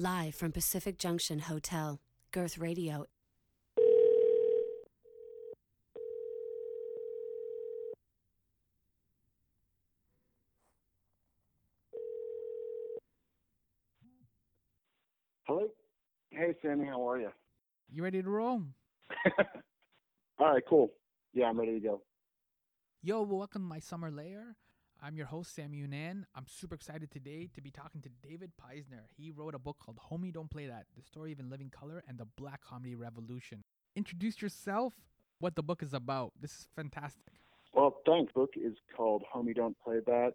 Live from Pacific Junction Hotel, Girth Radio. Hello. Hey, Sammy. How are you? You ready to roll? All right, cool. Yeah, I'm ready to go. Yo, welcome to my summer lair. I'm your host, Sam Younan. I'm super excited today to be talking to David Peisner. He wrote a book called Homey Don't Play That The Story of In Living Color and the Black Comedy Revolution. Introduce yourself, what the book is about. This is fantastic. Well, thanks. Book is called Homey Don't Play That,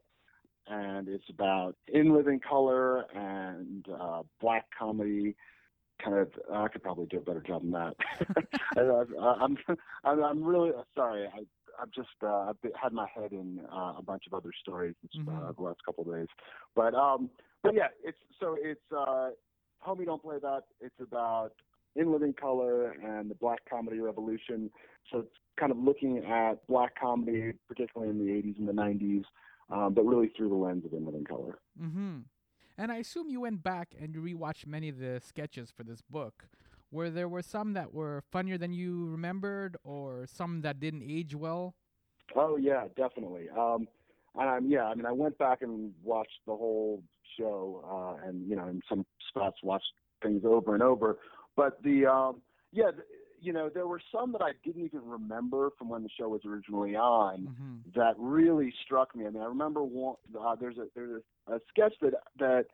and it's about in living color and uh, black comedy. Kind of, I could probably do a better job than that. I, I'm, I'm, I'm really sorry. I, I've just uh, had my head in uh, a bunch of other stories uh, Mhm. the last couple of days, but um, but yeah, it's so it's uh, homey don't play that. It's about in living color and the black comedy revolution. So it's kind of looking at black comedy, particularly in the 80s and the 90s, um, but really through the lens of in living color. Mm-hmm. And I assume you went back and you rewatched many of the sketches for this book. Where there were some that were funnier than you remembered, or some that didn't age well. Oh yeah, definitely. Um, and I'm, yeah, I mean, I went back and watched the whole show, uh, and you know, in some spots watched things over and over. But the, um, yeah, th- you know, there were some that I didn't even remember from when the show was originally on Mm-hmm. that really struck me. I mean, I remember one. Uh, there's a there's a, a sketch that that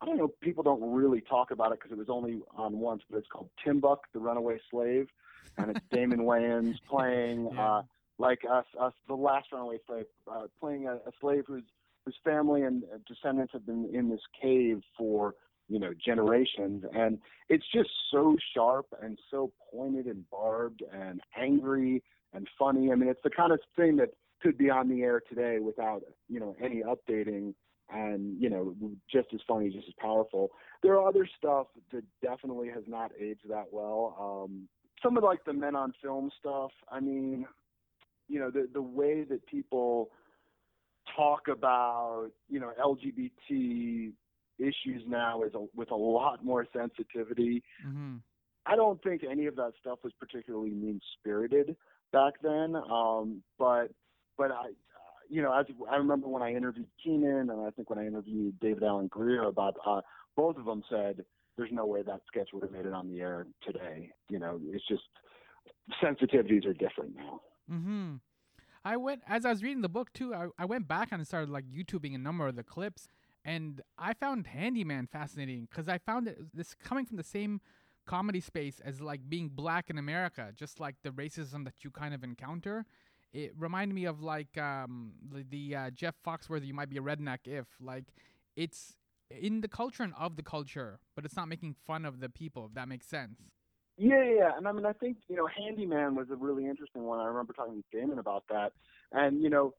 I don't know. People don't really talk about it because it was only on once, but it's called Timbuk, the Runaway Slave, and it's Damon Wayans playing Yeah. uh, like us, us, the last runaway slave, uh, playing a, a slave whose whose family and descendants have been in this cave for you know generations, and it's just so sharp and so pointed and barbed and angry and funny. I mean, it's the kind of thing that could be on the air today without you know any updating and you know just as funny just as powerful there are other stuff that definitely has not aged that well um some of like the men on film stuff i mean you know the the way that people talk about you know lgbt issues now is a, with a lot more sensitivity Mm-hmm. I don't think any of that stuff was particularly mean spirited back then. Um, but but I, you know, as I remember when I interviewed Keenen, and I think when I interviewed David Alan Grier about uh, both of them said there's no way that sketch would have made it on the air today. You know, it's just sensitivities are different now. Mm-hmm. I went as I was reading the book too. I, I went back and started like YouTubing a number of the clips, and I found Handyman fascinating because I found it this coming from the same comedy space as like being black in America, just like the racism that you kind of encounter. It reminded me of like um, the, the uh, Jeff Foxworthy. You might be a redneck if like it's in the culture and of the culture, but it's not making fun of the people. If that makes sense. Yeah, yeah, yeah. and I mean, I think you know, Handyman was a really interesting one. I remember talking to Damon about that, and you know,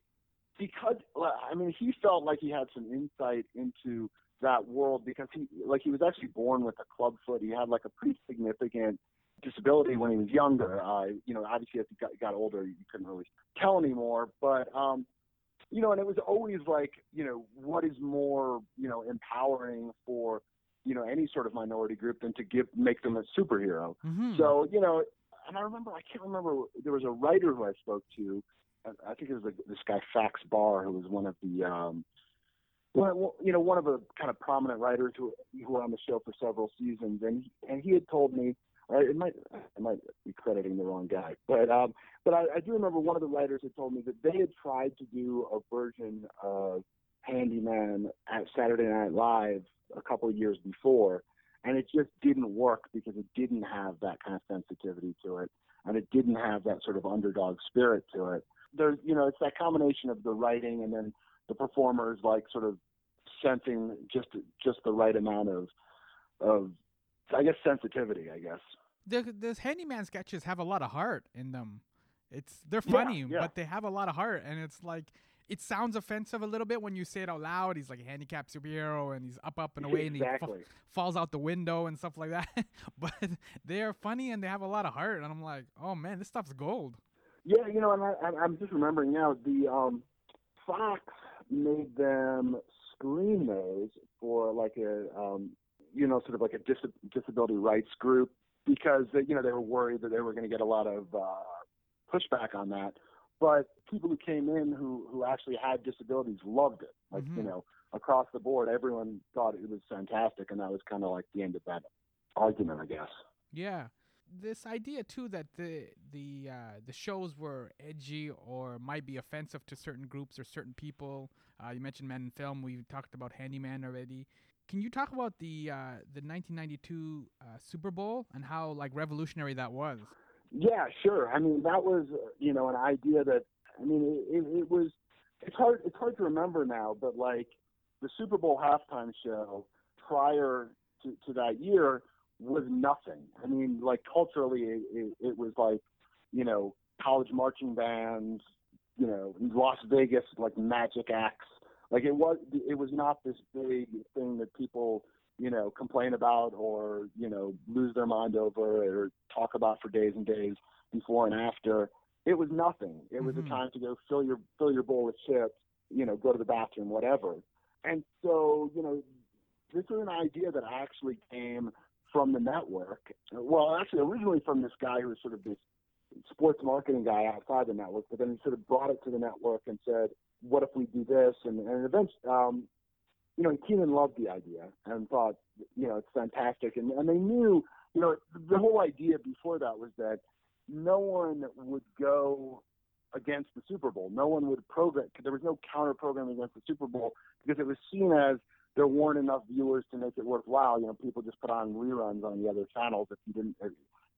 because I mean, he felt like he had some insight into that world because he, like, he was actually born with a club foot. He had like a pretty significant disability when he was younger. Uh, you know, obviously as he got, got older, you couldn't really tell anymore, but um, you know, and it was always like, you know, what is more, you know, empowering for you know any sort of minority group than to give make them a superhero. Mm-hmm. So you know, and I remember I can't remember there was a writer who I spoke to. I- I think it was this guy Fax Bahr, who was one of the, um, well, you know, one of the kind of prominent writers who who were on the show for several seasons, and he, and he had told me. Or it might I might be crediting the wrong guy, but um, but I, I do remember one of the writers had told me that they had tried to do a version of Handyman at Saturday Night Live a couple of years before, and it just didn't work because it didn't have that kind of sensitivity to it, and it didn't have that sort of underdog spirit to it. There's, you know, it's that combination of the writing and then the performers like sort of sensing just just the right amount of of I guess sensitivity. I guess. The the handyman sketches have a lot of heart in them. It's they're funny, yeah. but they have a lot of heart, and it's like it sounds offensive a little bit when you say it out loud. He's like a handicapped superhero, and he's up, up and away, and he fa- falls out the window and stuff like that. but they are funny and they have a lot of heart, and I'm like, oh man, this stuff's gold. Yeah, you know, and I, I- I'm just remembering now the um, Fox made them screen those for like a um, you know, sort of like a dis- disability rights group because they, you know they were worried that they were going to get a lot of uh, pushback on that. But people who came in who who actually had disabilities loved it. Like Mhm. you know, across the board, everyone thought it was fantastic, and that was kind of like the end of that argument, I guess. Yeah. This idea too that the the uh, the shows were edgy or might be offensive to certain groups or certain people. Uh, you mentioned Men on Film. We talked about Handyman already. Can you talk about the uh, the 1992 uh, Super Bowl and how like revolutionary that was? Yeah, sure. I mean, that was uh, you know an idea that I mean it, it, was. It's hard. It's hard to remember now, but like the Super Bowl halftime show prior to, to that year was nothing. I mean, like culturally, it, it, it was like you know college marching bands, you know Las Vegas like magic acts. Like it was. It was not this big thing that people you know, complain about or, you know, lose their mind over or talk about for days and days before and after. It was nothing. It was Mhm. a time to go fill your fill your bowl with chips, you know, go to the bathroom, whatever. And so, you know, this is an idea that actually came from the network. Well, actually originally from this guy who was sort of this sports marketing guy outside the network, but then he sort of brought it to the network and said, "What if we do this?" And, and eventually, um, you know, Keenen loved the idea and thought, you know, it's fantastic. And, and they knew, you know, the whole idea before that was that no one would go against the Super Bowl. No one would program, there was no counter programming against the Super Bowl because it was seen as there weren't enough viewers to make it worthwhile. You know, people just put on reruns on the other channels if you didn't,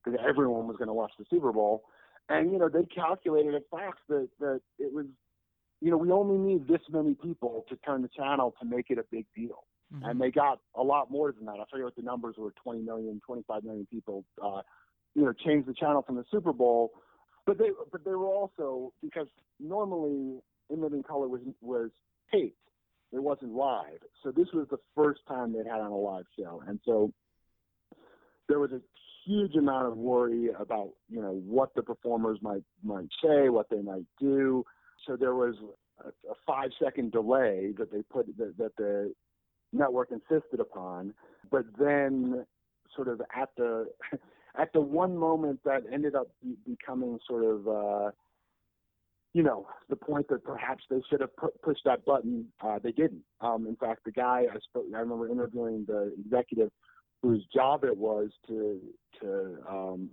because everyone was going to watch the Super Bowl. And, you know, they calculated at Fox that, that it was you know, we only need this many people to turn the channel to make it a big deal. Mhm. And they got a lot more than that. I'll tell you what the numbers were 20 million, 25 million people, uh, you know, changed the channel from the Super Bowl. But they, but they were also, because normally In Living Color was, was taped. It wasn't live. So this was the first time they'd had on a live show. And so there was a huge amount of worry about, you know, what the performers might, might say, what they might do so there was a, a five second delay that they put that, that the network insisted upon, but then sort of at the at the one moment that ended up be, becoming sort of uh, you know the point that perhaps they should have pu- pushed that button, uh, they didn't. Um, in fact, the guy I spoke, I remember interviewing the executive whose job it was to to um,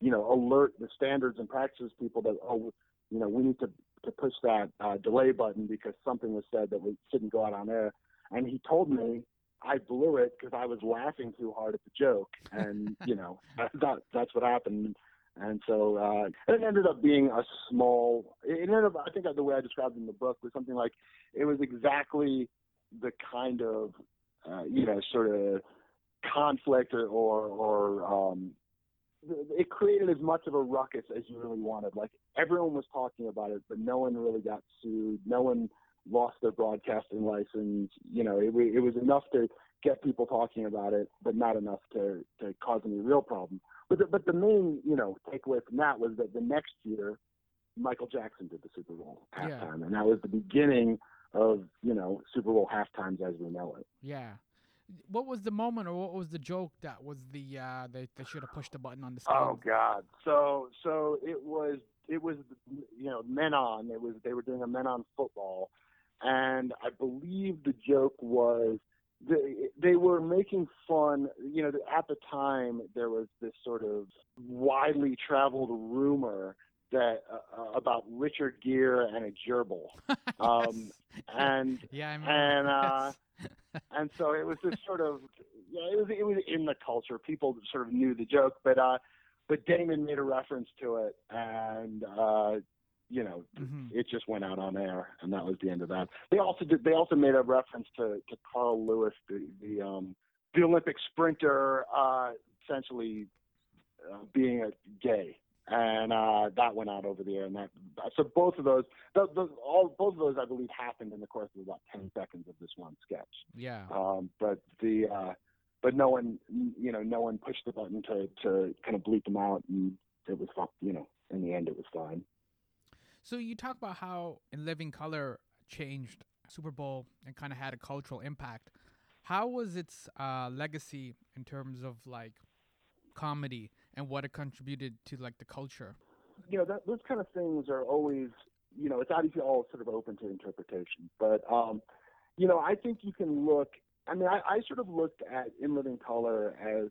you know alert the standards and practices people that oh you know, we need to, to push that uh, delay button because something was said that we shouldn't go out on air. And he told me I blew it because I was laughing too hard at the joke. And, you know, that, that's what happened. And so uh, it ended up being a small, it ended up, I think the way I described it in the book was something like it was exactly the kind of, uh, you know, sort of conflict or, or, or um, it created as much of a ruckus as you really wanted. Like everyone was talking about it, but no one really got sued. No one lost their broadcasting license. You know, it, it was enough to get people talking about it, but not enough to, to cause any real problem. But the, but the main, you know, takeaway from that was that the next year, Michael Jackson did the Super Bowl halftime, Yeah. and that was the beginning of you know Super Bowl halftimes as we know it. Yeah. What was the moment or what was the joke that was the uh they, they should have pushed the button on the screen? Oh God! So so it was it was you know men on. It was they were doing a men on football, and I believe the joke was they they were making fun. You know, at the time there was this sort of widely traveled rumor that uh, about Richard Gere and a gerbil, um, and yeah, I and uh, and so it was this sort of yeah, it was it was in the culture. People sort of knew the joke, but uh, but Damon made a reference to it, and uh, you know, Mhm. it just went out on air, and that was the end of that. They also did. They also made a reference to to Carl Lewis, the the um, the Olympic sprinter, uh, essentially uh, being a gay. And uh, that went out over the air, and that so both of those, those, those, all both of those, I believe, happened in the course of about ten seconds of this one sketch. Yeah. Um, but the uh, but no one you know no one pushed the button to to kind of bleep them out, and it was. You know, in the end, it was fine. So you talk about how In Living Color changed Super Bowl and kind of had a cultural impact. How was its uh, legacy in terms of like comedy and what it contributed to like the culture? You know, that, those kind of things are always, you know, it's obviously all sort of open to interpretation. But, um, you know, I think you can look. I mean, I, I sort of looked at In Living Color as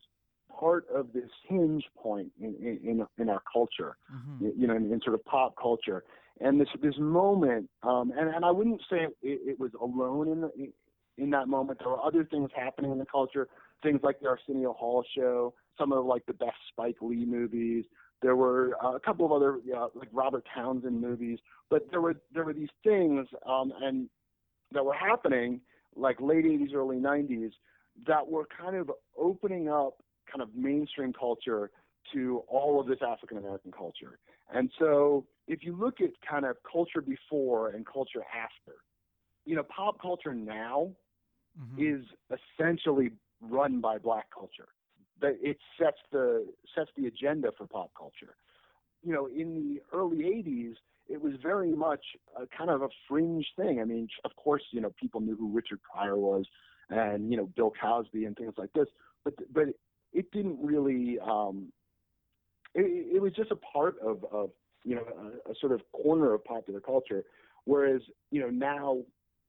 part of this hinge point in in, in our culture, Mm-hmm. you know, in, in sort of pop culture. And this this moment, um, and and I wouldn't say it, it was alone in the, in that moment. There were other things happening in the culture, things like the Arsenio Hall show, some of like the best Spike Lee movies. There were uh, a couple of other uh, like Robert Townsend movies, but there were there were these things um, and that were happening like late 80s, early 90s that were kind of opening up kind of mainstream culture to all of this African American culture. And so if you look at kind of culture before and culture after, you know, pop culture now Mm-hmm. is essentially run by black culture. That it sets the sets the agenda for pop culture. You know, in the early '80s, it was very much a kind of a fringe thing. I mean, of course, you know, people knew who Richard Pryor was, and you know, Bill Cosby and things like this. But but it didn't really. Um, it, it was just a part of of you know a, a sort of corner of popular culture, whereas you know now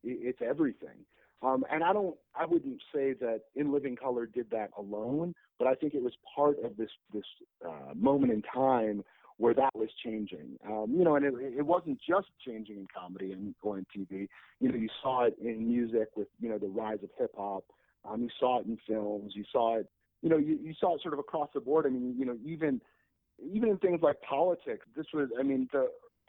it's everything. Um, and I don't, I wouldn't say that In Living Color did that alone, but I think it was part of this this uh, moment in time where that was changing. Um, you know, and it, it wasn't just changing in comedy and or in TV. You know, you saw it in music with you know the rise of hip hop. Um, you saw it in films. You saw it. You know, you, you saw it sort of across the board. I mean, you know, even even in things like politics. This was, I mean, the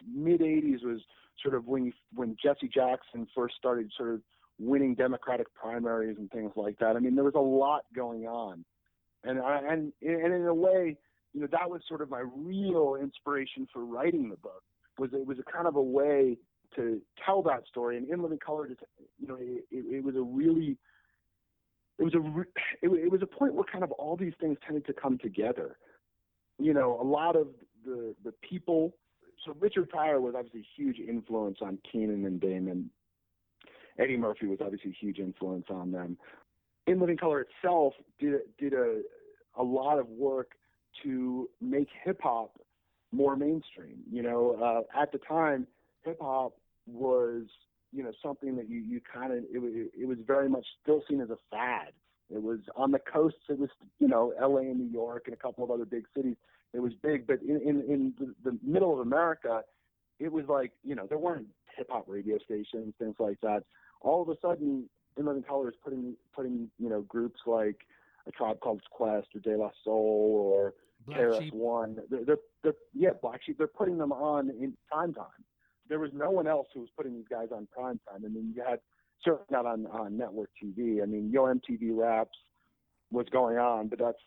mid '80s was sort of when you, when Jesse Jackson first started sort of winning Democratic primaries and things like that. I mean, there was a lot going on, and I, and and in a way, you know, that was sort of my real inspiration for writing the book. Was it was a kind of a way to tell that story, and In Living Color, just you know, it, it, it was a really it was a it, it was a point where kind of all these things tended to come together. You know, a lot of the the people. So Richard Pryor was obviously a huge influence on Keenen and Damon. Eddie Murphy was obviously a huge influence on them. In Living Color itself did did a a lot of work to make hip hop more mainstream. You know, uh, at the time, hip hop was you know something that you you kind of it, it was very much still seen as a fad. It was on the coasts. It was you know L.A. and New York and a couple of other big cities. It was big, but in in, in the, the middle of America, it was like you know there weren't hip hop radio stations, things like that. All of a sudden, In Living Color is putting putting you know groups like a Tribe Called Quest or De La Soul or Black One. They're, they're, they're, yeah, Black Sheep. They're putting them on in prime time. There was no one else who was putting these guys on prime time. I mean, you had certainly not on on network TV. I mean, Yo MTV Raps was going on, but that's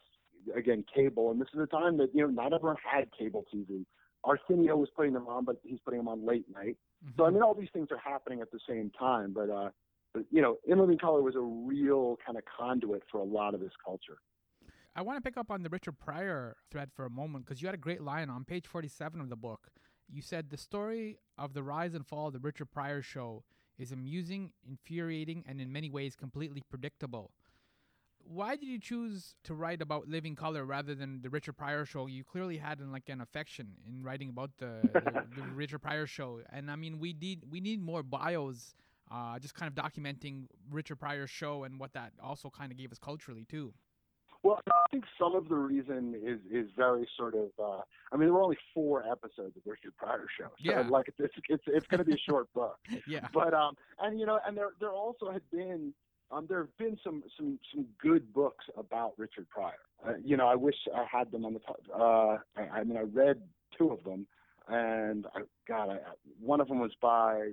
again cable. And this is a time that you know not everyone had cable TV. Arsenio was putting them on, but he's putting them on late night. So I Mhm. mean, all these things are happening at the same time. But uh, you know, In Living Color was a real kind of conduit for a lot of this culture. I want to pick up on the Richard Pryor thread for a moment because you had a great line on page 47 of the book. You said the story of the rise and fall of the Richard Pryor show is amusing, infuriating, and in many ways completely predictable. Why did you choose to write about Living Color rather than the Richard Pryor show? You clearly had an, like an affection in writing about the, the, the Richard Pryor show, and I mean we need we need more bios, uh, just kind of documenting Richard Pryor's show and what that also kind of gave us culturally too. Well, I think some of the reason is is very sort of. Uh, I mean, there were only four episodes of Richard Pryor show, so Yeah. like it's it's it's going to be a short book. yeah. But um, and you know, and there there also had been um, there have been some some some good books about Richard Pryor. Uh, you know, I wish I had them on the top. Uh, I, I mean, I read two of them, and I, God, I, one of them was by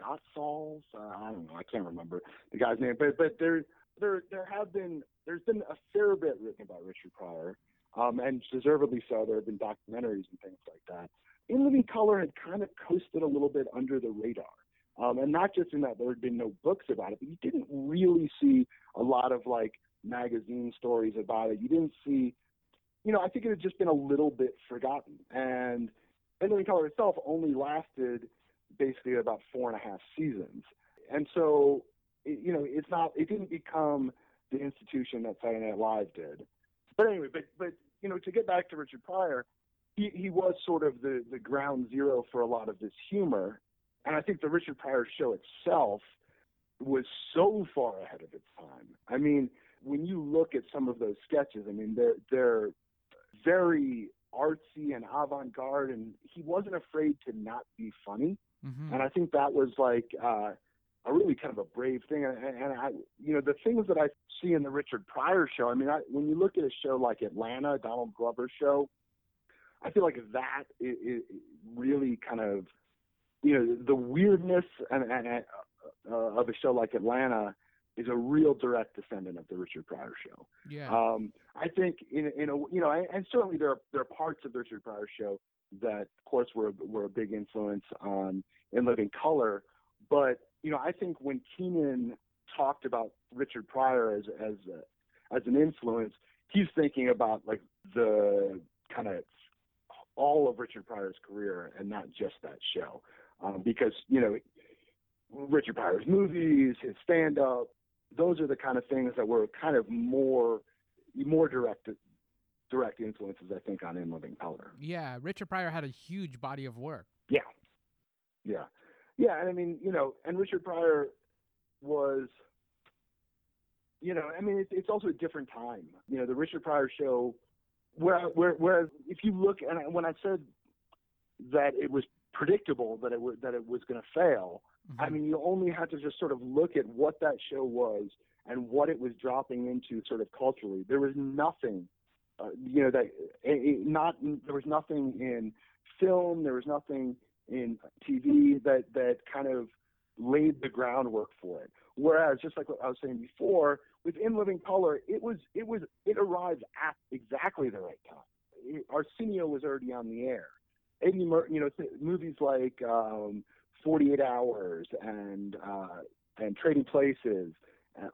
Scott Sauls. Uh, I don't know, I can't remember the guy's name, but but there there there have been there's been a fair bit written about Richard Pryor, um, and deservedly so. There have been documentaries and things like that. In Living Color had kind of coasted a little bit under the radar. Um, and not just in that there had been no books about it, but you didn't really see a lot of like magazine stories about it. You didn't see, you know, I think it had just been a little bit forgotten. And In Living Color itself only lasted basically about four and a half seasons. And so you know, it's not. It didn't become the institution that Saturday Night Live did. But anyway, but but you know, to get back to Richard Pryor, he he was sort of the the ground zero for a lot of this humor, and I think the Richard Pryor show itself was so far ahead of its time. I mean, when you look at some of those sketches, I mean, they're they're very artsy and avant-garde, and he wasn't afraid to not be funny. Mm-hmm. And I think that was like uh, a really kind of a brave thing. And, and I, you know, the things that I see in the Richard Pryor show. I mean, I, when you look at a show like Atlanta, Donald Glover's show, I feel like that is, is really kind of, you know, the weirdness and, and uh, of a show like Atlanta is a real direct descendant of the Richard Pryor show. Yeah. Um, I think in in a you know, and, and certainly there are there are parts of the Richard Pryor show that, of course, were were a big influence on In Living Color. But you know, I think when Keenen talked about Richard Pryor as as a, as an influence, he's thinking about like the kind of all of Richard Pryor's career and not just that show, um, because you know. Richard Pryor's movies, his stand-up, those are the kind of things that were kind of more more direct direct influences, I think, on In Living Color. Yeah, Richard Pryor had a huge body of work. Yeah, yeah, yeah, and I mean, you know, and Richard Pryor was, you know, I mean, it's, it's also a different time. You know, the Richard Pryor show, where where where if you look, and when I said that it was predictable that it was that it was going to fail, Mm-hmm. I mean, you only had to just sort of look at what that show was and what it was dropping into sort of culturally. There was nothing, uh, you know, that it, not there was nothing in film, there was nothing in TV that that kind of laid the groundwork for it. Whereas, just like what I was saying before, with In Living Color, it was it was it arrived at exactly the right time. It, Arsenio was already on the air. Eddie, Mur- you know, th- movies like. Um, 48 Hours and uh, and Trading Places,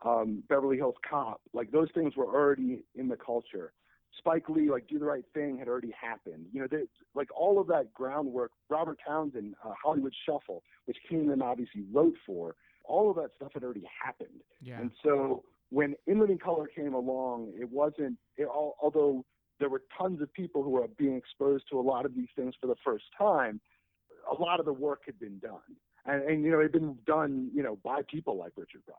um, Beverly Hills Cop, like those things were already in the culture. Spike Lee, like Do the Right Thing, had already happened. You know, they, like all of that groundwork. Robert Townsend, uh, Hollywood Shuffle, which Keenen obviously wrote for, all of that stuff had already happened. Yeah. And so when In Living Color came along, it wasn't. It, although there were tons of people who were being exposed to a lot of these things for the first time a lot of the work had been done, and, and you know, it had been done, you know, by people like Richard Pryor.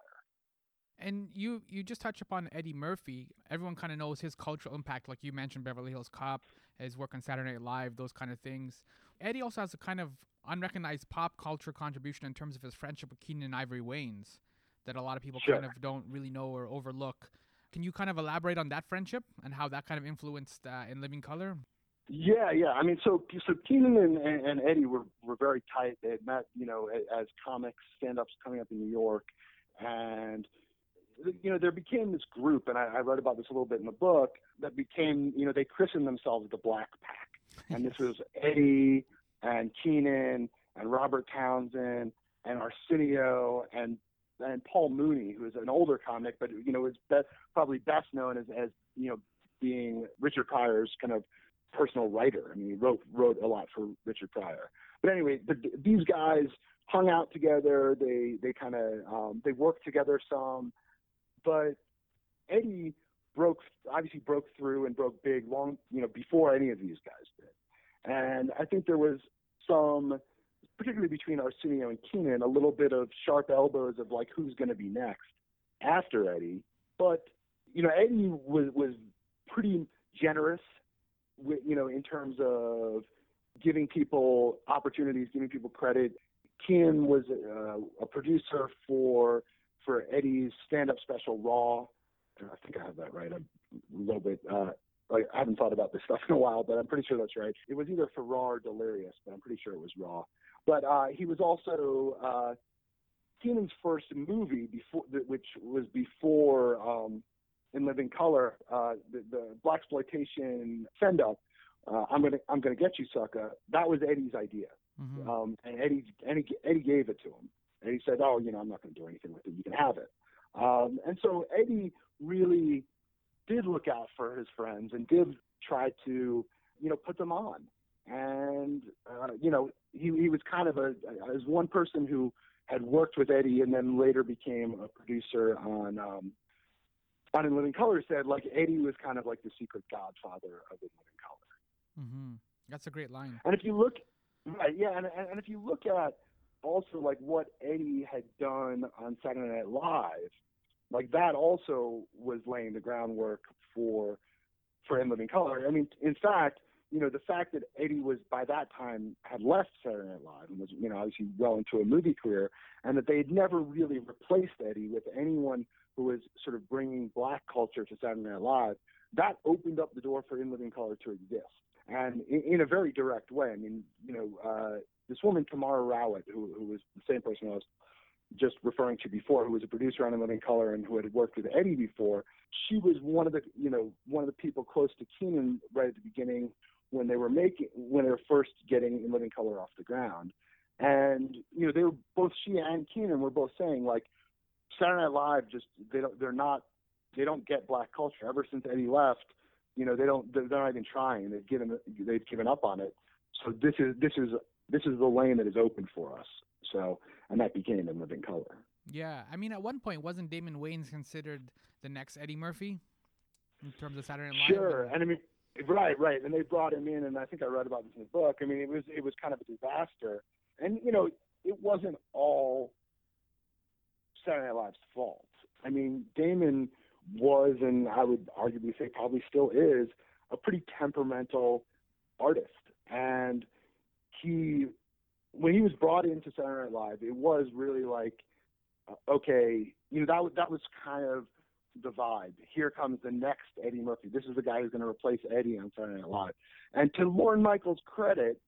And you you just touch upon Eddie Murphy. Everyone kind of knows his cultural impact, like you mentioned, Beverly Hills Cop, his work on Saturday Night Live, those kind of things. Eddie also has a kind of unrecognized pop culture contribution in terms of his friendship with Keenen and Ivory Wayans that a lot of people sure. kind of don't really know or overlook. Can you kind of elaborate on that friendship and how that kind of influenced uh, in Living Color? Yeah, yeah. I mean, so so Keenen and, and, and Eddie were were very tight. They had met, you know, as comics, stand-ups coming up in New York, and you know there became this group, and I, I wrote about this a little bit in the book. That became, you know, they christened themselves the Black Pack, and this was Eddie and Keenen and Robert Townsend and Arsenio and and Paul Mooney, who is an older comic, but you know is best, probably best known as as you know being Richard Pryor's kind of personal writer. I mean, he wrote wrote a lot for Richard Pryor. But anyway, the, these guys hung out together. They they kind of um, they worked together some, but Eddie broke obviously broke through and broke big long you know before any of these guys did. And I think there was some, particularly between Arsenio and Keenen a little bit of sharp elbows of like who's going to be next after Eddie. But you know, Eddie was was pretty generous you know, in terms of giving people opportunities, giving people credit. Keenen was uh, a producer for for Eddie's stand-up special Raw. I think I have that right. I'm a little bit. Uh, like I haven't thought about this stuff in a while, but I'm pretty sure that's right. It was either for Raw or Delirious, but I'm pretty sure it was Raw. But uh, he was also uh, Keenen's first movie before, which was before um, in Living Color, uh, the, the black exploitation send up. Uh, I'm gonna I'm gonna get you, sucker. That was Eddie's idea, mm-hmm. um, and Eddie, Eddie Eddie gave it to him, and he said, "Oh, you know, I'm not gonna do anything with it. You can have it." Um, and so Eddie really did look out for his friends and did try to, you know, put them on. And uh, you know, he he was kind of a as one person who had worked with Eddie and then later became a producer on um, on In Living Color, said like Eddie was kind of like the secret godfather of In Living Color. Mm-hmm. That's a great line. And if you look, right, yeah, and, and if you look at also like what Eddie had done on Saturday Night Live, like that also was laying the groundwork for for In Living Color. I mean, in fact, you know, the fact that Eddie was by that time had left Saturday Night Live and was, you know, obviously well into a movie career, and that they had never really replaced Eddie with anyone who was sort of bringing black culture to Saturday Night Live, that opened up the door for In Living Color to exist, and in, in a very direct way. I mean, you know, uh, this woman Tamara Rawitt, who, who was the same person I was just referring to before, who was a producer on In Living Color and who had worked with Eddie before, she was one of the you know one of the people close to Keenen right at the beginning when they were making when they were first getting In Living Color off the ground, and you know they were both she and Keenen were both saying like Saturday Night Live just they don't they're not they don't get black culture ever since Eddie left. You know they don't they're not even trying. They've given they've given up on it. So this is this is this is the lane that is open for us. So and that became In Living Color. Yeah, I mean, at one point, wasn't Damon Wayans considered the next Eddie Murphy in terms of Saturday Night Live? Sure, and I mean, right, right, and they brought him in, and I think I read about this in the book. I mean, it was it was kind of a disaster, and you know, it wasn't all Saturday Night Live's fault. I mean, Damon was, and I would arguably say probably still is, a pretty temperamental artist, and he when he was brought into Saturday Night Live, it was really like, uh, okay, you know, that was that was kind of the vibe. Here comes the next Eddie Murphy. This is the guy who's going to replace Eddie on Saturday Night Live. And to Lorne Michaels' credit,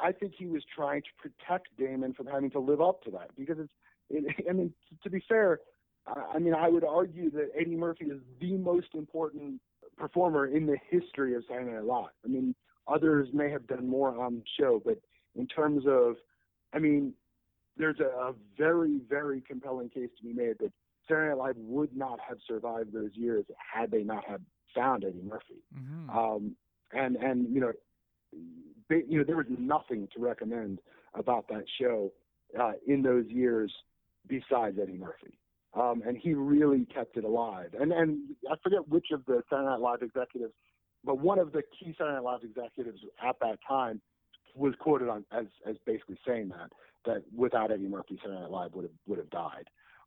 I think he was trying to protect Damon from having to live up to that because it's. It, I mean, to be fair, I mean, I would argue that Eddie Murphy is the most important performer in the history of Saturday Night Live. I mean, others may have done more on the show, but in terms of, I mean, there's a, a very, very compelling case to be made that Saturday Night Live would not have survived those years had they not have found Eddie Murphy. Mm-hmm. Um, and and you know, they, you know, there was nothing to recommend about that show uh, in those years besides Eddie Murphy. Um, and he really kept it alive. And and I forget which of the Saturday Night Live executives, but one of the key Saturday Night Live executives at that time was quoted on as as basically saying that that without Eddie Murphy, Saturday Night Live would have would have died.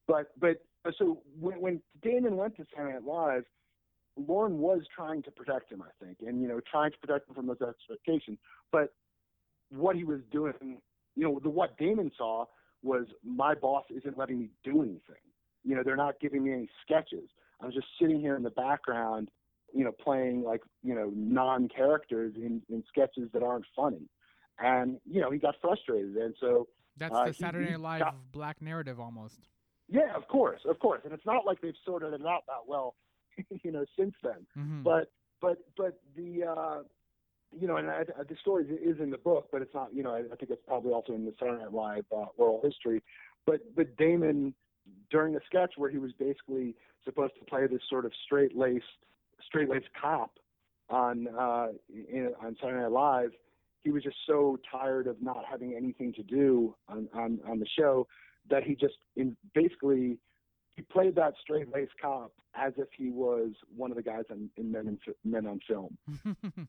But but so when when Damon went to Saturday Night Live, Lorne was trying to protect him, I think, and you know trying to protect him from those expectations. But what he was doing, you know, the what Damon saw was my boss isn't letting me do anything. You know, they're not giving me any sketches. I was just sitting here in the background, you know, playing like you know non-characters in in sketches that aren't funny. And you know, he got frustrated, and so That's uh, the Saturday he Night Live got- black narrative almost. yeah, of course, of course. And it's not like they've sorted it out that well, you know, since then. Mm-hmm. But but but the uh, you know, and I, I- the story is in the book, but it's not. You know, I, I think it's probably also in the Saturday Night Live uh, oral history. But but Damon, during the sketch where he was basically supposed to play this sort of straight laced straight laced cop on uh, in, on Saturday Night Live, he was just so tired of not having anything to do on on, on the show that he just in basically he played that straight laced cop as if he was one of the guys in, in Men in Men on Film,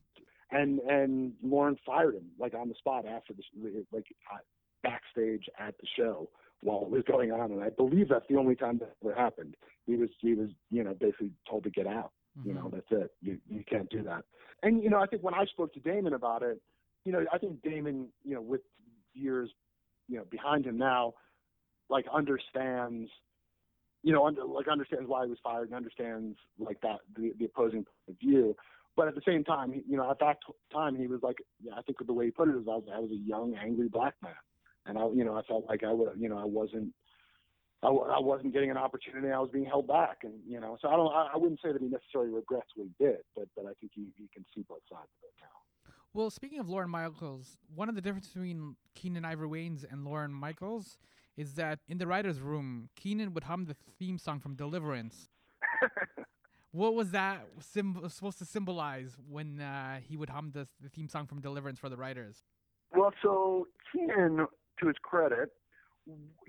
and and Lorne fired him like on the spot after the like uh, backstage at the show while it was going on, and I believe that's the only time that ever happened. He was he was you know basically told to get out. You know mm-hmm. that's it. You you can't do that. And you know I think when I spoke to Damon about it, you know I think Damon you know with years you know behind him now, like understands you know, under, like understands why he was fired and understands like that the, the opposing point of view. But at the same time, you know, at that t- time he was like, yeah, I think the way he put it is, I was, I was a young, angry black man, and I, you know, I felt like I would, you know, I wasn't, I, I wasn't getting an opportunity. I was being held back, and you know, so I don't, I, I wouldn't say that he necessarily regrets what he did, but but I think he, he can see both sides of it now. Well, speaking of Lorne Michaels, one of the differences between Keenen Ivory Wayans and Lorne Michaels is that in the writer's room, Keenen would hum the theme song from Deliverance. what was that symb- supposed to symbolize when uh, he would hum the, the theme song from Deliverance for the writers? Well, so Keenen, to his credit,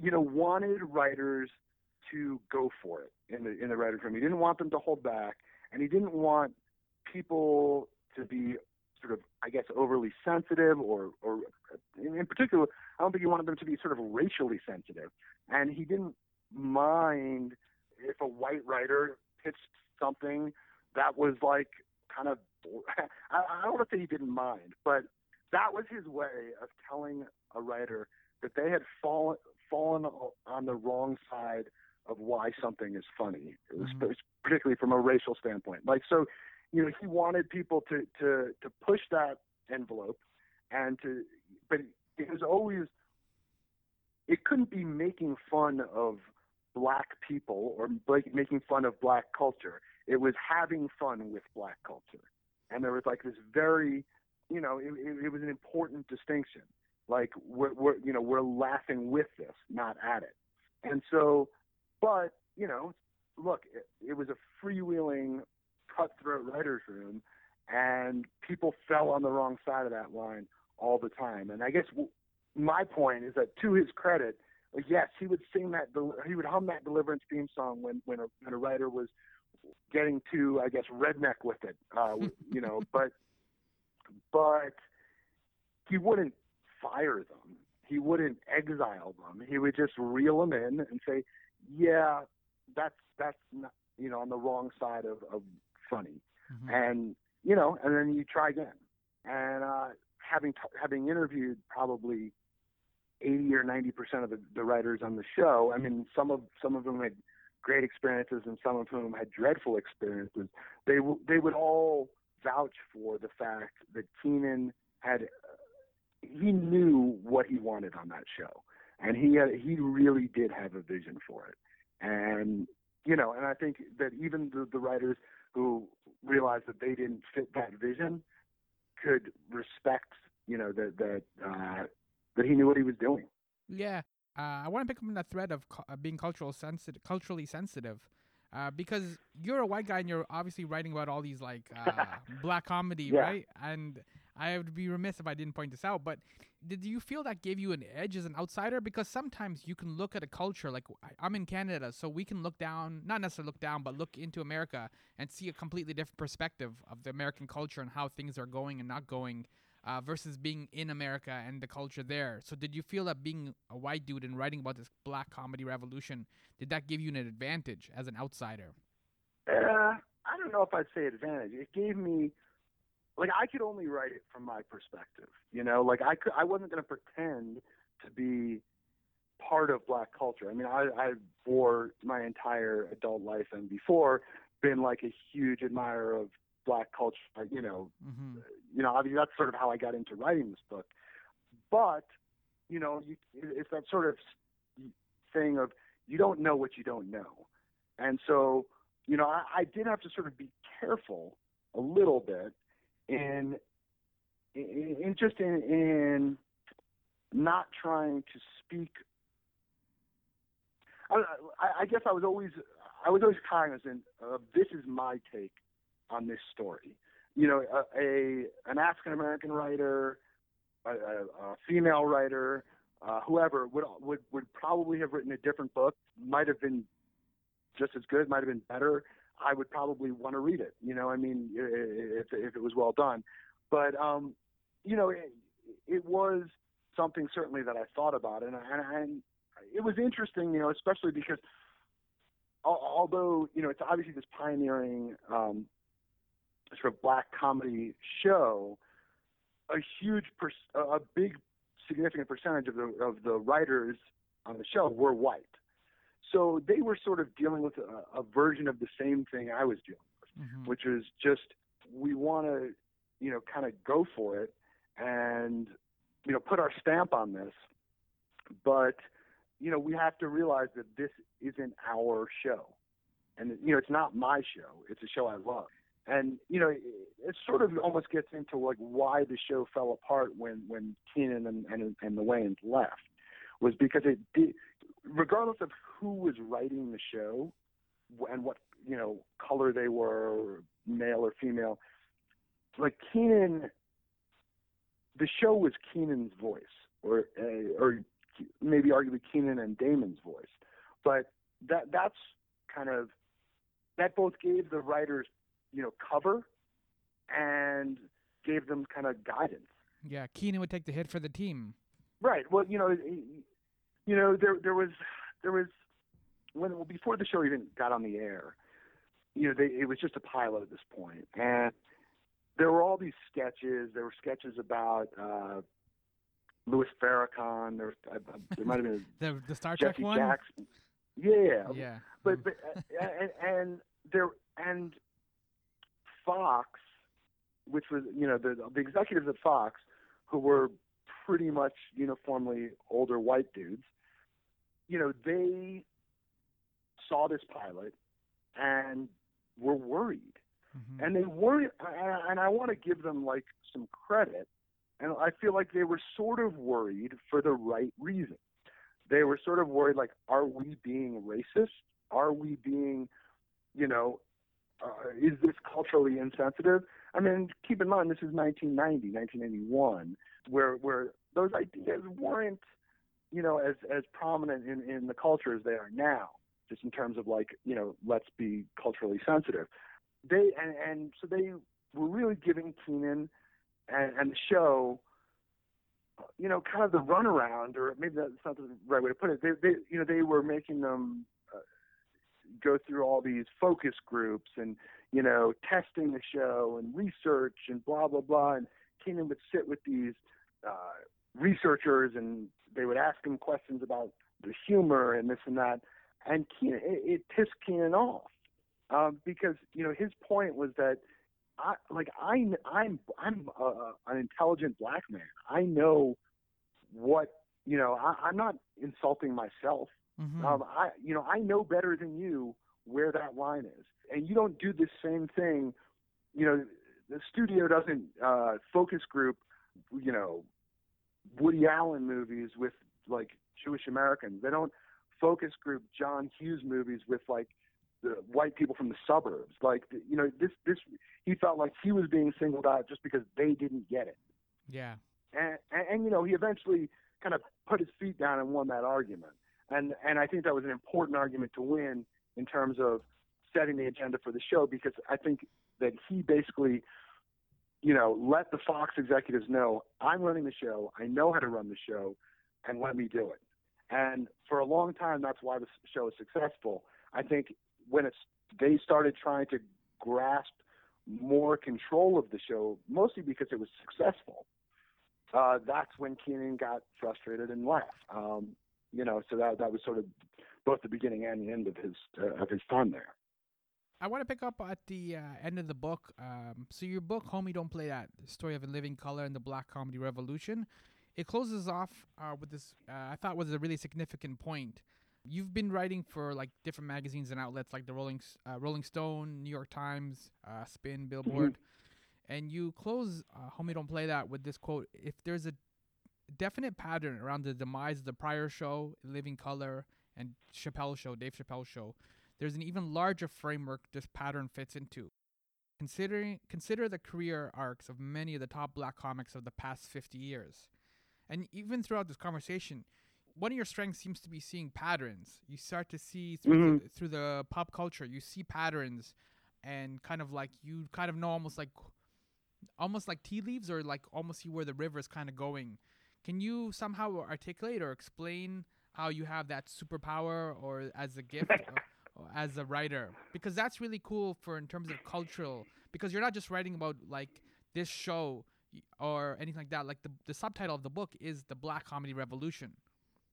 you know, wanted writers to go for it in the in the writers' room. He didn't want them to hold back, and he didn't want people to be sort of, I guess, overly sensitive, or or in particular, I don't think he wanted them to be sort of racially sensitive, and he didn't mind if a white writer pitched something that was like kind of I, I don't want to say he didn't mind, but that was his way of telling a writer that they had fallen fallen on the wrong side of why something is funny, mm-hmm. particularly from a racial standpoint. Like so, you know, he wanted people to to to push that envelope and to, but it was always it couldn't be making fun of black people or like making fun of black culture. It was having fun with black culture, and there was like this very, you know, it, it, it was an important distinction. Like we're, we're, you know, we're laughing with this, not at it. And so, but you know, look, it, it was a freewheeling, cutthroat writers' room, and people fell on the wrong side of that line all the time. And I guess w- my point is that, to his credit, yes, he would sing that, he would hum that Deliverance theme song when when a, when a writer was getting too, I guess, redneck with it, uh, you know. But but he wouldn't fire them. He wouldn't exile them. He would just reel them in and say, "Yeah, that's that's not, you know on the wrong side of, of funny," mm-hmm. and you know, and then you try again. And uh, having t- having interviewed probably eighty or ninety percent of the, the writers on the show, I mean, some of some of them had great experiences, and some of whom had dreadful experiences. They w- they would all vouch for the fact that Keenen had he knew what he wanted on that show, and he had, he really did have a vision for it. And you know, and I think that even the, the writers who realized that they didn't fit that vision could respect, you know, that that uh, that he knew what he was doing. Yeah, uh, I want to pick up on that thread of cu- being cultural sensitive, culturally sensitive. Uh, because you're a white guy and you're obviously writing about all these like uh, black comedy, yeah. right? And I would be remiss if I didn't point this out, but did you feel that gave you an edge as an outsider? Because sometimes you can look at a culture, like I'm in Canada, so we can look down, not necessarily look down, but look into America and see a completely different perspective of the American culture and how things are going and not going. Uh, versus being in America and the culture there. So, did you feel that being a white dude and writing about this black comedy revolution did that give you an advantage as an outsider? Uh, I don't know if I'd say advantage. It gave me like I could only write it from my perspective. You know, like I could I wasn't going to pretend to be part of black culture. I mean, I I for my entire adult life and before been like a huge admirer of black culture. You know, mm-hmm. you know, obviously that's sort of how I got into writing this book. But you know, you, it's that sort of thing of you don't know what you don't know, and so you know, I, I did have to sort of be careful a little bit in in, in just in, in not trying to speak. I, I guess I was always I was always cognizant of this is my take on this story. You know, a, a an African American writer, a, a, a, female writer, uh, whoever would would would probably have written a different book. Might have been just as good. Might have been better. I would probably want to read it. You know, I mean, if if it was well done, but um, you know, it, it was something certainly that I thought about, and and, and it was interesting, you know, especially because although you know it's obviously this pioneering um, sort of black comedy show, a huge, per- a big, significant percentage of the of the writers on the show were white. So they were sort of dealing with a, a version of the same thing I was dealing with, mm-hmm. which is just we want to, you know, kind of go for it and, you know, put our stamp on this. But, you know, we have to realize that this isn't our show. And, you know, it's not my show. It's a show I love. And, you know, it, it sort of almost gets into like why the show fell apart when, when Keenen and, and, and the Wayans left was because it did, regardless of who was writing the show and what you know color they were, male or female, like Keenen, the show was Keenen's voice, or uh, or maybe arguably Keenen and Damon's voice, but that that's kind of that both gave the writers you know cover and gave them kind of guidance. Yeah, Keenen would take the hit for the team. Right. Well, you know, you know, there there was there was when well, before the show even got on the air, you know, they, it was just a pilot at this point, and there were all these sketches. There were sketches about uh, Louis Farrakhan. There, uh, there might have been the the Star Trek one. Jackson. Yeah, Yeah, but but uh, and, and there and Fox, which was you know the the executives at Fox, who were pretty much uniformly older white dudes, you know they saw this pilot and were worried, Mhm. and they weren't. And and I want to give them like some credit, and I feel like they were sort of worried for the right reason. They were sort of worried, like, are we being racist? Are we being, you know, uh, is this culturally insensitive? I mean, keep in mind this is 1990, 1991, where where those ideas weren't, you know, as as prominent in in the culture as they are now. Just in terms of like, you know, let's be culturally sensitive. They and and so they were really giving Keenen and, and the show, you know, kind of the runaround, or maybe that's not the right way to put it. They, they you know, they were making them uh, go through all these focus groups and you know, testing the show and research and blah blah blah. And Keenen would sit with these uh, researchers and they would ask him questions about the humor and this and that. And Keenen, it, it pissed Keenen off um, because you know his point was that I like I I'm I'm uh, an intelligent black man. I know what you know. I, I'm not insulting myself. Mhm. Um, I you know I know better than you where that line is, and you don't do the same thing. You know, the studio doesn't uh, focus group. You know, Woody Allen movies with like Jewish Americans. They don't focus group John Hughes movies with like the white people from the suburbs. Like you know, this this he felt like he was being singled out just because they didn't get it. yeah, And, and, and you know, he eventually kind of put his feet down and won that argument. And and I think that was an important argument to win in terms of setting the agenda for the show because I think that he basically, you know, let the Fox executives know I'm running the show, I know how to run the show, and let me do it. And for a long time, that's why the show is successful. I think when it's they started trying to grasp more control of the show, mostly because it was successful. Uh, that's when Keenen got frustrated and left. Um, you know, so that that was sort of both the beginning and the end of his uh, of his time there. I want to pick up at the uh, end of the book. Um, so your book, "Homey, Don't Play That: The Story of a Living Color and the Black Comedy Revolution," it closes off uh, with this. Uh, I thought was a really significant point. You've been writing for like different magazines and outlets like the Rolling S- uh, Rolling Stone, New York Times, uh, Spin, Billboard, and you close uh, "Homey, Don't Play That" with this quote: "If there's a definite pattern around the demise of the Pryor show, Living Color, and Chappelle Show, Dave Chappelle Show." There's an even larger framework this pattern fits into. Considering consider the career arcs of many of the top black comics of the past 50 years. And even throughout this conversation, one of your strengths seems to be seeing patterns. You start to see through, the, mm-hmm. through the pop culture, you see patterns and kind of like you kind of know almost like almost like tea leaves or like almost see where the river is kind of going. Can you somehow articulate or explain how you have that superpower or as a gift as a writer? Because that's really cool for in terms of cultural because you're not just writing about like this show or anything like that. Like the the subtitle of the book is the Black Comedy Revolution.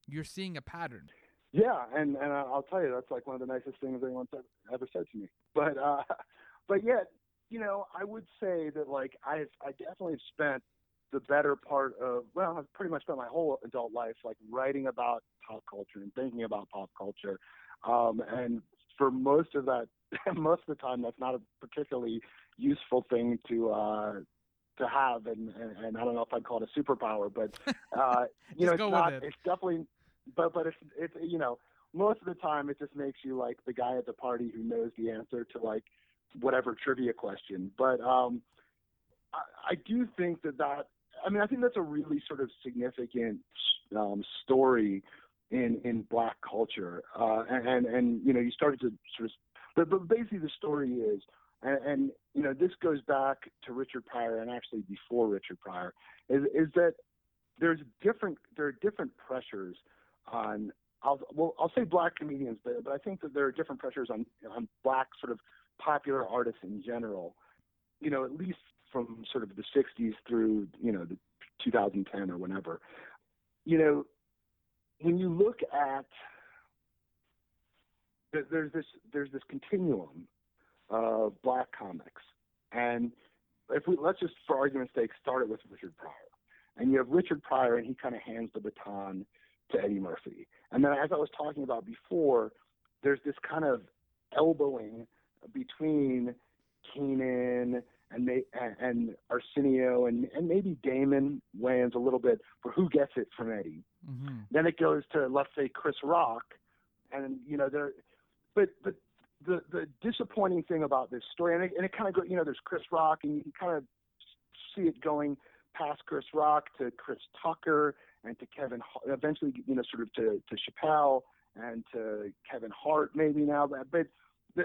You're seeing a pattern. Yeah, and and I'll tell you that's like one of the nicest things anyone's ever, ever said to me. But uh, but yet, you know, I would say that like I I definitely spent the better part of well, I've pretty much spent my whole adult life like writing about pop culture and thinking about pop culture, um, and for most of that, most of the time, that's not a particularly useful thing to. Uh, to have and, and and I don't know if I'd call it a superpower, but uh, you know it's not. it. It's definitely, but but it's it's you know most of the time it just makes you like the guy at the party who knows the answer to like whatever trivia question. But um, I, I do think that that I mean I think that's a really sort of significant um, story in in black culture, uh, and, and you know you started to sort of, but but basically the story is, and, and you know this goes back to Richard Pryor and actually before Richard Pryor, is is that there's different there are different pressures on I'll well I'll say black comedians, but but I think that there are different pressures on on black sort of popular artists in general. You know, at least from sort of the 60s through you know the 2010 or whenever. You know, when you look at there's this there's this continuum of black comics, and if we let's just for argument's sake start it with Richard Pryor, and you have Richard Pryor, and he kind of hands the baton to Eddie Murphy, and then as I was talking about before, there's this kind of elbowing between Keenen and and Arsenio and and maybe Damon Wayans a little bit for who gets it from Eddie. Mm-hmm. Then it goes to let's say Chris Rock, and you know there, but but the the disappointing thing about this story, and it, and it kind of go, you know, there's Chris Rock, and you kind of see it going past Chris Rock to Chris Tucker and to Kevin, eventually you know sort of to to Chappelle and to Kevin Hart maybe now, but but the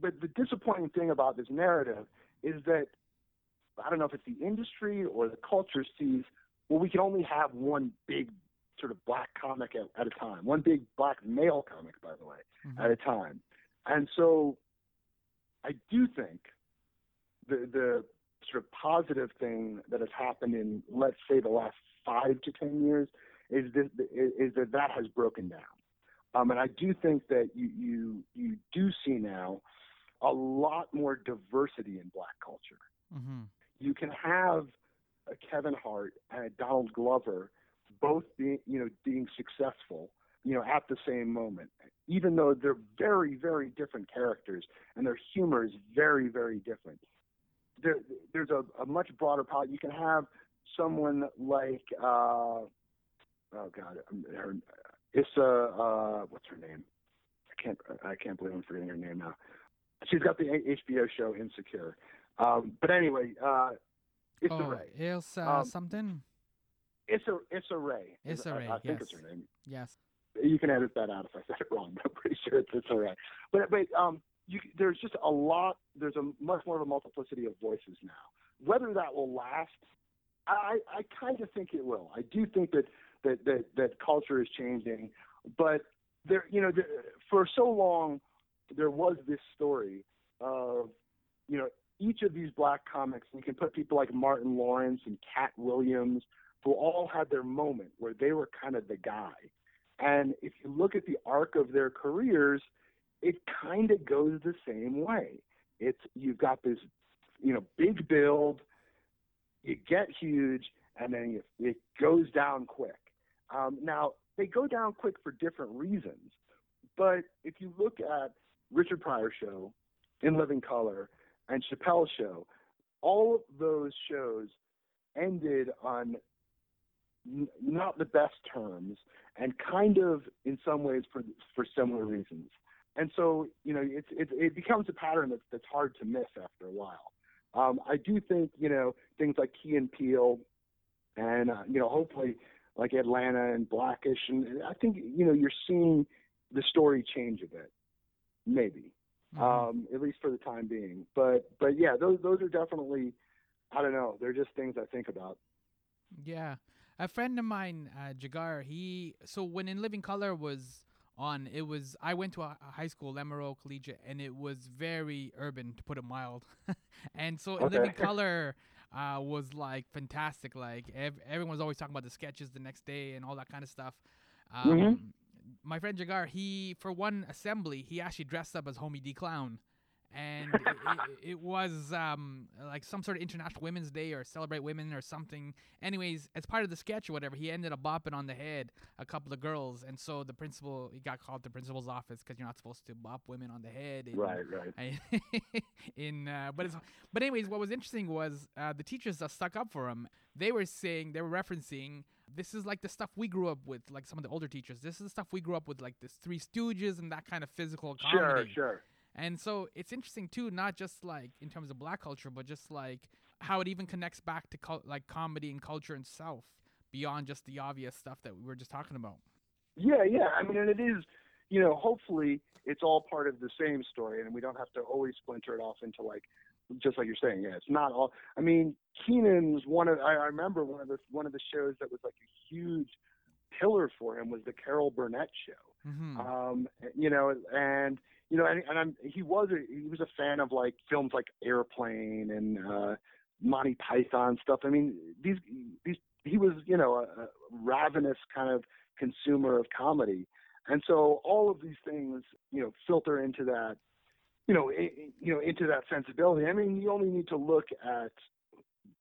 but the disappointing thing about this narrative is that I don't know if it's the industry or the culture sees well we can only have one big sort of black comic at, at a time, one big black male comic by the way Mm-hmm. at a time, and so I do think the the sort of positive thing that has happened in let's say the last five to ten years is that is that that has broken down. Um, and I do think that you, you you do see now a lot more diversity in black culture. Mm-hmm. You can have a Kevin Hart and a Donald Glover both being you know being successful you know at the same moment, even though they're very very different characters and their humor is very very different. There, there's a, a much broader palette. You can have someone like uh, oh god, her, Issa uh, what's her name? I can't I can't believe I'm forgetting her name now. She's got the HBO show Insecure. Um, but anyway, uh, Issa oh. Ilsa Um, something. Issa Issa Rae. is- Issa I- Rae, I, think it's yes. her name. Yes. You can edit that out if I said it wrong. But I'm pretty sure it's Issa Rae. But but um, you, there's just a lot. There's a much more of a multiplicity of voices now. Whether that will last, I I kind of think it will. I do think that that that, that culture is changing, but there you know there, for so long there was this story of you know each of these black comics. You can put people like Martin Lawrence and Katt Williams, who all had their moment where they were kind of the guy. And if you look at the arc of their careers, it kind of goes the same way. It's you've got this, you know, big build, you get huge, and then you, it goes down quick. Um, now they go down quick for different reasons, but if you look at Richard Pryor show, In Living Color, and Chappelle's show, all of those shows ended on n- not the best terms and kind of in some ways for for similar reasons. And so, you know, it's it, it becomes a pattern that's that's hard to miss after a while. Um, I do think, you know, things like Key and Peele, and uh, you know, hopefully like Atlanta and Blackish, and I think you know you're seeing the story change a bit, maybe, Mhm. um, at least for the time being. But but yeah, those those are definitely, I don't know, they're just things I think about. Yeah, a friend of mine, uh, Jagar. He so when In Living Color was on, it was I went to a, high school, Lemurow Collegiate, and it was very urban to put it mild. and so In Living Color uh, was like fantastic. Like ev- everyone was always talking about the sketches the next day and all that kind of stuff. Um, Mhm. My friend Jagar, he for one assembly, he actually dressed up as Homey D Clown. And it, it, it was um, like some sort of International Women's Day or Celebrate Women or something. Anyways, as part of the sketch or whatever, he ended up bopping on the head a couple of girls, and so the principal he got called to the principal's office because you're not supposed to bop women on the head. in- Right, right. In uh, but it's but anyways, what was interesting was uh, the teachers that stuck up for him. They were saying they were referencing this is like the stuff we grew up with, like some of the older teachers. This is the stuff we grew up with, like this Three Stooges and that kind of physical comedy. Sure, sure. And so it's interesting too, not just like in terms of black culture, but just like how it even connects back to like comedy and culture itself. beyond just the obvious stuff that we were just talking about. Yeah, yeah. I mean, and it is, you know, hopefully it's all part of the same story, and we don't have to always splinter it off into like, just like you're saying. Yeah, it's not all. I mean, Keenen's one of. I, I remember one of the one of the shows that was like a huge pillar for him was the Carol Burnett show. Mm-hmm. Um, you know, and you know, and, and I'm, he was a, he was a fan of like films like Airplane and uh, Monty Python stuff. I mean, these these he was you know a, a ravenous kind of consumer of comedy, and so all of these things you know filter into that you know i you know into that sensibility. I mean, you only need to look at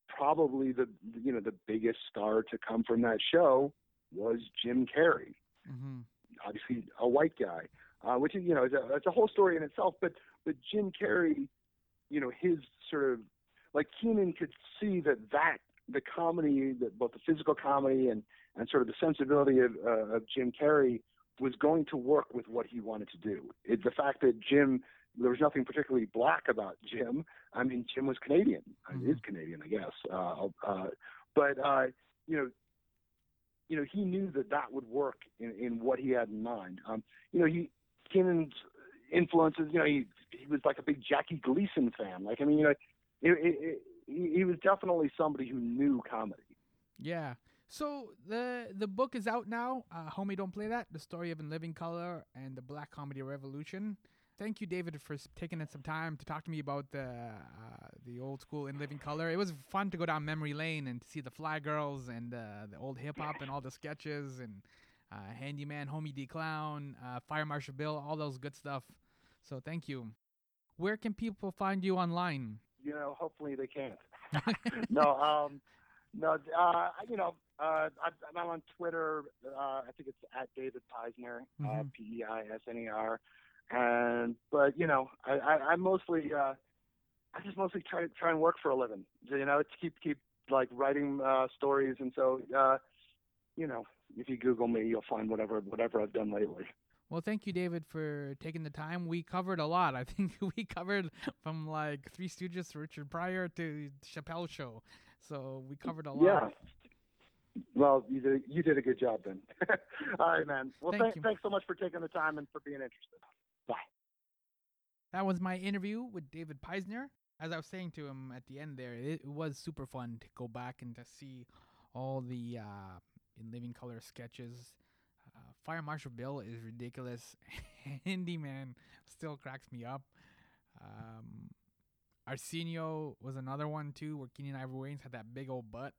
probably the you know the biggest star to come from that show was Jim Carrey. Mm-hmm. Obviously, a white guy, uh, which is you know it's a, it's a whole story in itself. But but Jim Carrey, you know, his sort of like Keenen could see that that the comedy, that both the physical comedy and and sort of the sensibility of, uh, of Jim Carrey was going to work with what he wanted to do. It, the fact that Jim, there was nothing particularly black about Jim. I mean, Jim was Canadian. Mhm. Is Canadian, I guess. Uh, uh, but uh, you know, you know, he knew that that would work in, in what he had in mind. Um, you know, he Keenen's influences. You know, he he was like a big Jackie Gleason fan. Like, I mean, you know, it, it, it, he, was definitely somebody who knew comedy. Yeah. So the the book is out now. Uh, Homey, don't play that. The story of In Living Color and the Black Comedy Revolution. Thank you, David, for taking in some time to talk to me about the uh, the old school In Living Color. It was fun to go down memory lane and to see the Fly Girls and uh, the old hip hop and all the sketches and uh, Handyman, Homey D Clown, uh, Fire Marshal Bill, all those good stuff. So thank you. Where can people find you online? You know, hopefully they can't. no, um, no, uh, you know, uh, I, I'm on Twitter. Uh, I think it's at David Peisner, uh, Mhm. P E I S N E R. And but you know, I, I, I mostly, uh, I just mostly try try and work for a living. You know, to keep keep like writing uh, stories, and so uh, you know, if you Google me, you'll find whatever whatever I've done lately. Well, thank you, David, for taking the time. We covered a lot. I think we covered from like Three Stooges to Richard Pryor to Chappelle Show. So we covered a lot. Yeah. Well, you did you did a good job then. All right, man. Well, Thank thanks so much for taking the time and for being interested. Bye. That was my interview with David Peisner. As I was saying to him at the end there, it, it was super fun to go back and to see all the uh, in living color sketches. Uh, Fire Marshal Bill is ridiculous. Handyman still cracks me up. Um, Arsenio was another one too, where Keenen Ivory Wayans had that big old butt.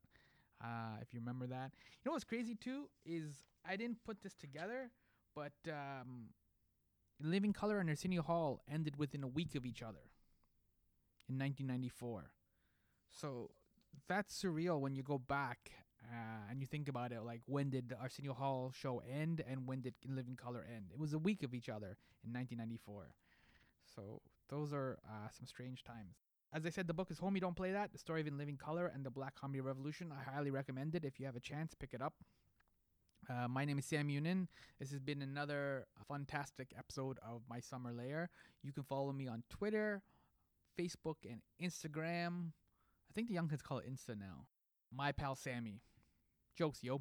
Uh, if you remember that. You know what's crazy too is I didn't put this together, but um, Living Color and Arsenio Hall ended within a week of each other in 1994. So that's surreal when you go back uh, and you think about it. Like, when did the Arsenio Hall show end and when did In Living Color end? It was a week of each other in 1994. So those are uh, some strange times. As I said, the book is Homey Don't Play That, The Story of In Living Color and the Black Comedy Revolution. I highly recommend it. If you have a chance, pick it up. Uh, my name is Sam Younan. This has been another fantastic episode of My Summer Lair. You can follow me on Twitter, Facebook, and Instagram. I think the young kids call it Insta now. My pal Sammy. Jokes, yo.